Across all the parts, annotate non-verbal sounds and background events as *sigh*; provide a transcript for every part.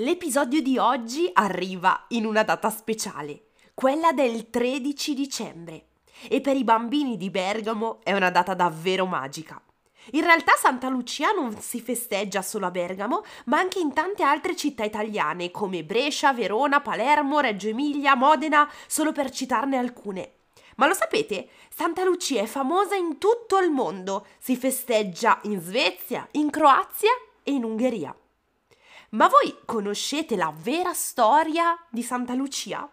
L'episodio di oggi arriva in una data speciale, quella del 13 dicembre. E per i bambini di Bergamo è una data davvero magica. In realtà Santa Lucia non si festeggia solo a Bergamo, ma anche in tante altre città italiane come Brescia, Verona, Palermo, Reggio Emilia, Modena, solo per citarne alcune. Ma lo sapete? Santa Lucia è famosa in tutto il mondo. Si festeggia in Svezia, in Croazia e in Ungheria. Ma voi conoscete la vera storia di Santa Lucia?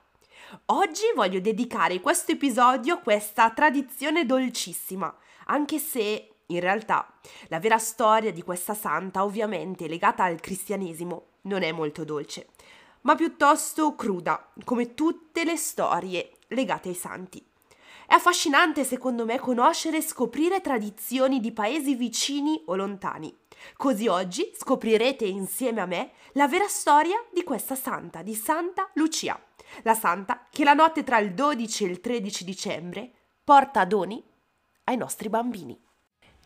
Oggi voglio dedicare questo episodio a questa tradizione dolcissima, anche se in realtà la vera storia di questa santa, ovviamente legata al cristianesimo, non è molto dolce, ma piuttosto cruda, come tutte le storie legate ai santi. È affascinante secondo me conoscere e scoprire tradizioni di paesi vicini o lontani. Così oggi scoprirete insieme a me la vera storia di questa santa, di Santa Lucia, la santa che la notte tra il 12 e il 13 dicembre porta doni ai nostri bambini.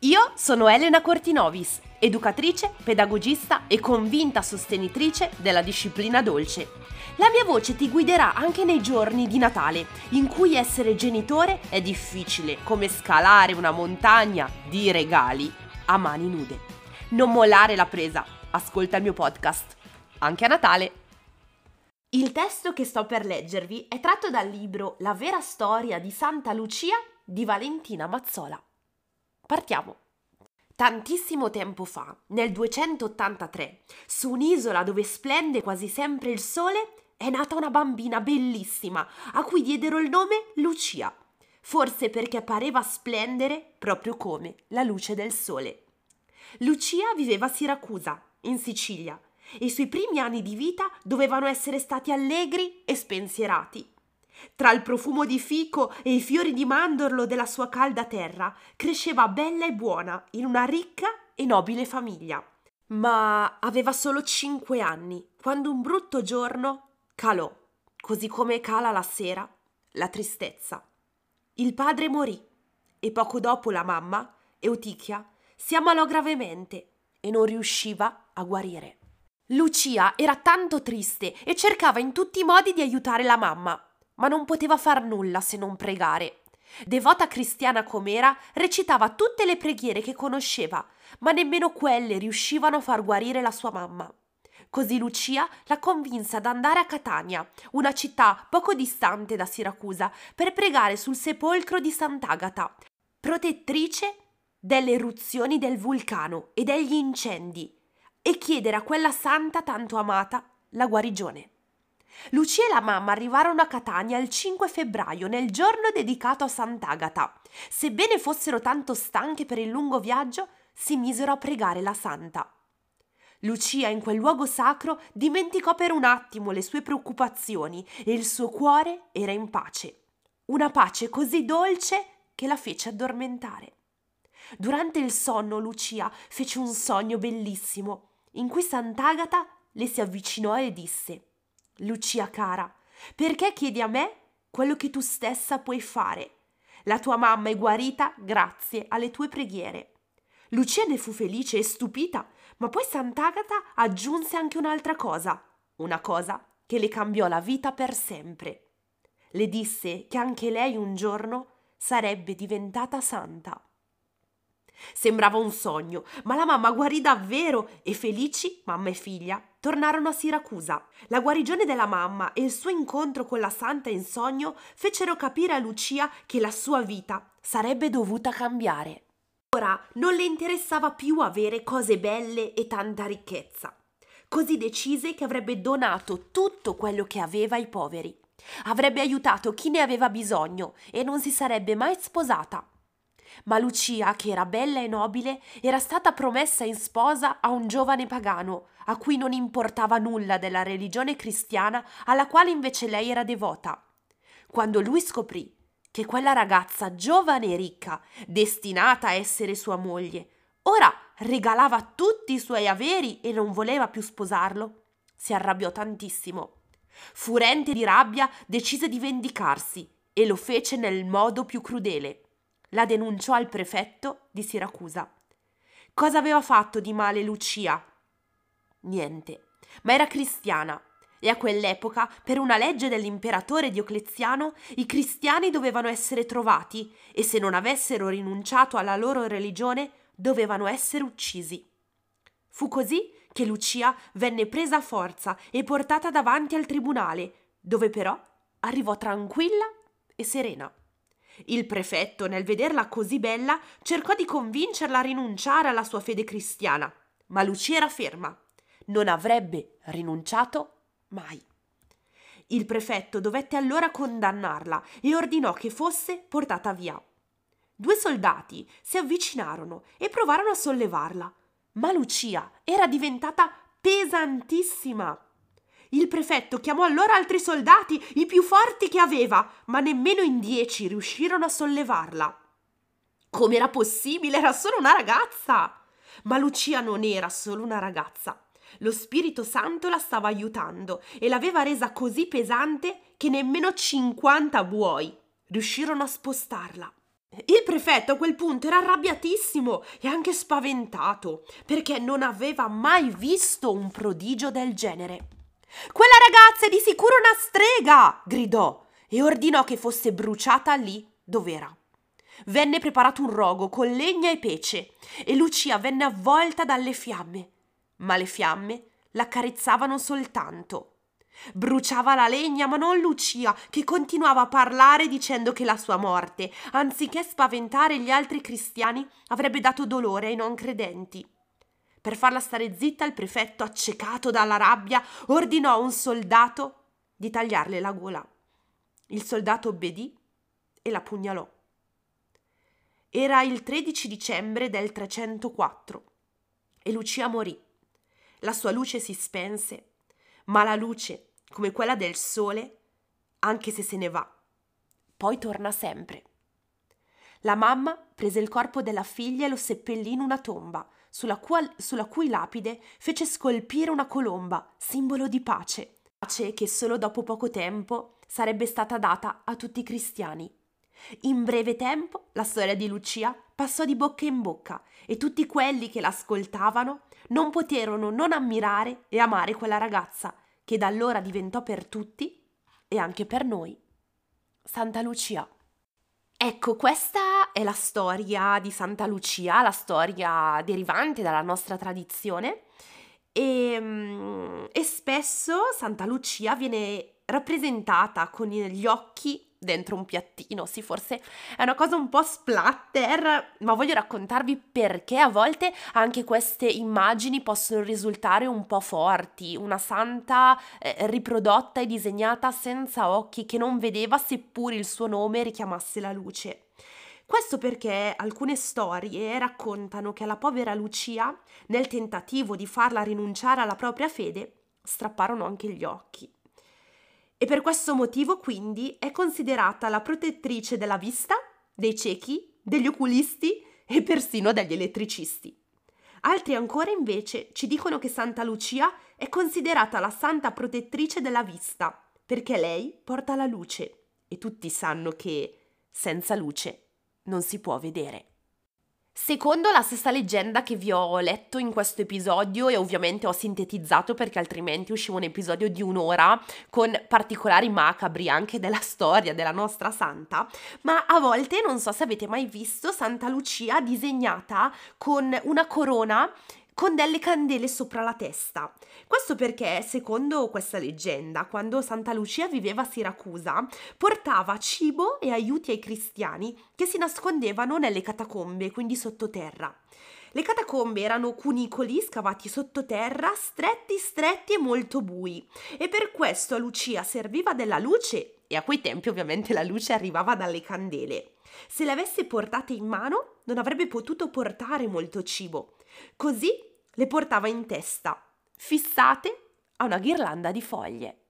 Io sono Elena Cortinovis, educatrice, pedagogista e convinta sostenitrice della disciplina dolce. La mia voce ti guiderà anche nei giorni di Natale, in cui essere genitore è difficile come scalare una montagna di regali a mani nude. Non mollare la presa, ascolta il mio podcast, anche a Natale. Il testo che sto per leggervi è tratto dal libro La vera storia di Santa Lucia di Valentina Mazzola. Partiamo. Tantissimo tempo fa, nel 283, su un'isola dove splende quasi sempre il sole, è nata una bambina bellissima, a cui diedero il nome Lucia, forse perché pareva splendere proprio come la luce del sole. Lucia viveva a Siracusa, in Sicilia, e i suoi primi anni di vita dovevano essere stati allegri e spensierati. Tra il profumo di fico e i fiori di mandorlo della sua calda terra, cresceva bella e buona in una ricca e nobile famiglia. Ma aveva solo cinque anni, quando un brutto giorno calò, così come cala la sera, la tristezza. Il padre morì e poco dopo la mamma, Eutichia, si ammalò gravemente e non riusciva a guarire. Lucia era tanto triste e cercava in tutti i modi di aiutare la mamma, ma non poteva far nulla se non pregare. Devota cristiana com'era, recitava tutte le preghiere che conosceva, ma nemmeno quelle riuscivano a far guarire la sua mamma. Così Lucia la convinse ad andare a Catania, una città poco distante da Siracusa, per pregare sul sepolcro di Sant'Agata, protettrice delle eruzioni del vulcano e degli incendi, e chiedere a quella santa tanto amata la guarigione. Lucia e la mamma arrivarono a Catania il 5 febbraio, nel giorno dedicato a Sant'Agata. Sebbene fossero tanto stanche per il lungo viaggio, si misero a pregare la santa. Lucia in quel luogo sacro dimenticò per un attimo le sue preoccupazioni e il suo cuore era in pace. Una pace così dolce che la fece addormentare. Durante il sonno Lucia fece un sogno bellissimo in cui Sant'Agata le si avvicinò e disse Lucia cara, perché chiedi a me quello che tu stessa puoi fare? La tua mamma è guarita grazie alle tue preghiere. Lucia ne fu felice e stupita, ma poi Sant'Agata aggiunse anche un'altra cosa, una cosa che le cambiò la vita per sempre. Le disse che anche lei un giorno sarebbe diventata santa. Sembrava un sogno, ma la mamma guarì davvero e felici, mamma e figlia, tornarono a Siracusa. La guarigione della mamma e il suo incontro con la santa in sogno fecero capire a Lucia che la sua vita sarebbe dovuta cambiare. Ora non le interessava più avere cose belle e tanta ricchezza. Così decise che avrebbe donato tutto quello che aveva ai poveri. Avrebbe aiutato chi ne aveva bisogno e non si sarebbe mai sposata ma Lucia, che era bella e nobile, era stata promessa in sposa a un giovane pagano, a cui non importava nulla della religione cristiana alla quale invece lei era devota. Quando lui scoprì che quella ragazza giovane e ricca, destinata a essere sua moglie, ora regalava tutti i suoi averi e non voleva più sposarlo, si arrabbiò tantissimo. Furente di rabbia, decise di vendicarsi e lo fece nel modo più crudele la denunciò al prefetto di Siracusa. Cosa aveva fatto di male Lucia? Niente. ma era cristiana e a quell'epoca, per una legge dell'imperatore Diocleziano, i cristiani dovevano essere trovati e se non avessero rinunciato alla loro religione dovevano essere uccisi. Fu così che Lucia venne presa a forza e portata davanti al tribunale, dove però arrivò tranquilla e serena. Il prefetto, nel vederla così bella, cercò di convincerla a rinunciare alla sua fede cristiana, ma Lucia era ferma. Non avrebbe rinunciato mai. Il prefetto dovette allora condannarla e ordinò che fosse portata via. Due soldati si avvicinarono e provarono a sollevarla, ma Lucia era diventata pesantissima. Il prefetto chiamò allora altri soldati, i più forti che aveva, ma nemmeno in dieci riuscirono a sollevarla. Com'era possibile? Era solo una ragazza! Ma Lucia non era solo una ragazza. Lo Spirito Santo la stava aiutando e l'aveva resa così pesante che nemmeno 50 buoi riuscirono a spostarla. Il prefetto a quel punto era arrabbiatissimo e anche spaventato perché non aveva mai visto un prodigio del genere. Quella ragazza è di sicuro una strega! gridò e ordinò che fosse bruciata lì dov'era. Venne preparato un rogo con legna e pece e Lucia venne avvolta dalle fiamme ma le fiamme l'accarezzavano soltanto. Bruciava la legna, ma non Lucia, che continuava a parlare dicendo che la sua morte, anziché spaventare gli altri cristiani, avrebbe dato dolore ai non credenti. Per farla stare zitta, il prefetto, accecato dalla rabbia, ordinò a un soldato di tagliarle la gola. Il soldato obbedì e la pugnalò. Era il 13 dicembre del 304 e Lucia morì la sua luce si spense, ma la luce, come quella del sole, anche se se ne va, poi torna sempre. La mamma prese il corpo della figlia e lo seppellì in una tomba, sulla, qual, sulla cui lapide fece scolpire una colomba, simbolo di pace, pace che solo dopo poco tempo sarebbe stata data a tutti i cristiani. In breve tempo la storia di Lucia passò di bocca in bocca e tutti quelli che l'ascoltavano non poterono non ammirare e amare quella ragazza che da allora diventò per tutti e anche per noi Santa Lucia. Ecco, questa è la storia di Santa Lucia, la storia derivante dalla nostra tradizione. E, mm, e spesso Santa Lucia viene rappresentata con gli occhi dentro un piattino, sì, forse è una cosa un po' splatter, ma voglio raccontarvi perché a volte anche queste immagini possono risultare un po' forti, una santa eh, riprodotta e disegnata senza occhi che non vedeva seppur il suo nome richiamasse la luce. Questo perché alcune storie raccontano che alla povera Lucia, nel tentativo di farla rinunciare alla propria fede, strapparono anche gli occhi e per questo motivo quindi è considerata la protettrice della vista, dei ciechi, degli oculisti e persino degli elettricisti. Altri ancora invece ci dicono che Santa Lucia è considerata la santa protettrice della vista, perché lei porta la luce e tutti sanno che senza luce non si può vedere. Secondo la stessa leggenda che vi ho letto in questo episodio e ovviamente ho sintetizzato perché altrimenti usciva un episodio di un'ora con particolari macabri anche della storia della nostra santa, ma a volte non so se avete mai visto Santa Lucia disegnata con una corona con delle candele sopra la testa. Questo perché, secondo questa leggenda, quando Santa Lucia viveva a Siracusa, portava cibo e aiuti ai cristiani che si nascondevano nelle catacombe, quindi sottoterra. Le catacombe erano cunicoli scavati sottoterra, stretti, stretti e molto bui, e per questo a Lucia serviva della luce, e a quei tempi ovviamente la luce arrivava dalle candele. Se le avesse portate in mano, non avrebbe potuto portare molto cibo. Così le portava in testa, fissate a una ghirlanda di foglie.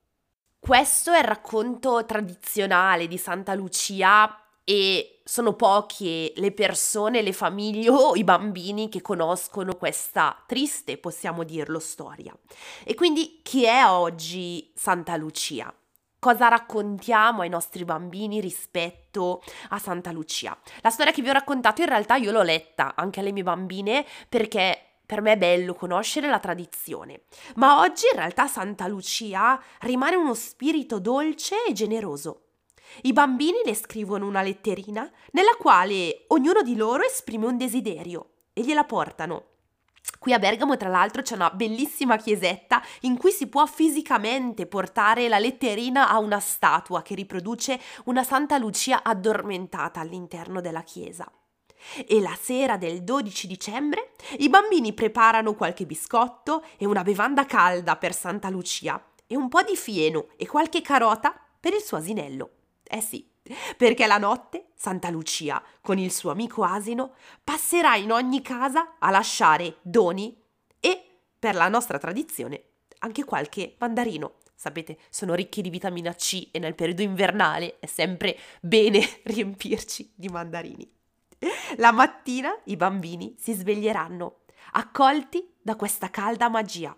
Questo è il racconto tradizionale di Santa Lucia e sono poche le persone, le famiglie o i bambini che conoscono questa triste, possiamo dirlo, storia. E quindi chi è oggi Santa Lucia? Cosa raccontiamo ai nostri bambini rispetto a Santa Lucia? La storia che vi ho raccontato in realtà io l'ho letta anche alle mie bambine perché Per me è bello conoscere la tradizione, ma oggi in realtà Santa Lucia rimane uno spirito dolce e generoso. I bambini le scrivono una letterina nella quale ognuno di loro esprime un desiderio e gliela portano. Qui a Bergamo, tra l'altro, c'è una bellissima chiesetta in cui si può fisicamente portare la letterina a una statua che riproduce una Santa Lucia addormentata all'interno della chiesa. E la sera del 12 dicembre i bambini preparano qualche biscotto e una bevanda calda per Santa Lucia e un po' di fieno e qualche carota per il suo asinello. Eh sì, perché la notte Santa Lucia, con il suo amico asino, passerà in ogni casa a lasciare doni e, per la nostra tradizione, anche qualche mandarino. Sapete, sono ricchi di vitamina C e nel periodo invernale è sempre bene *laughs* riempirci di mandarini. La mattina i bambini si sveglieranno, accolti da questa calda magia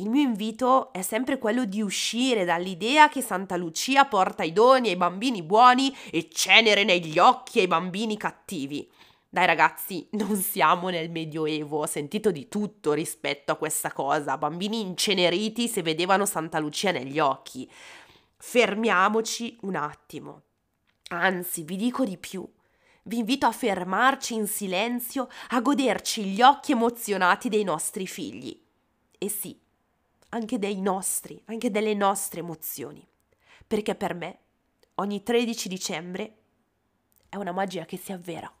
il mio invito è sempre quello di uscire dall'idea che Santa Lucia porta i doni ai bambini buoni e cenere negli occhi ai bambini cattivi. Dai ragazzi, non siamo nel Medioevo, ho sentito di tutto rispetto a questa cosa, bambini inceneriti se vedevano Santa Lucia negli occhi. Fermiamoci un attimo. Anzi, vi dico di più. Vi invito a fermarci in silenzio, a goderci gli occhi emozionati dei nostri figli. E sì, anche dei nostri, anche delle nostre emozioni. Perché per me ogni 13 dicembre è una magia che si avvera.